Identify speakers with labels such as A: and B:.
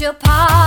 A: your path.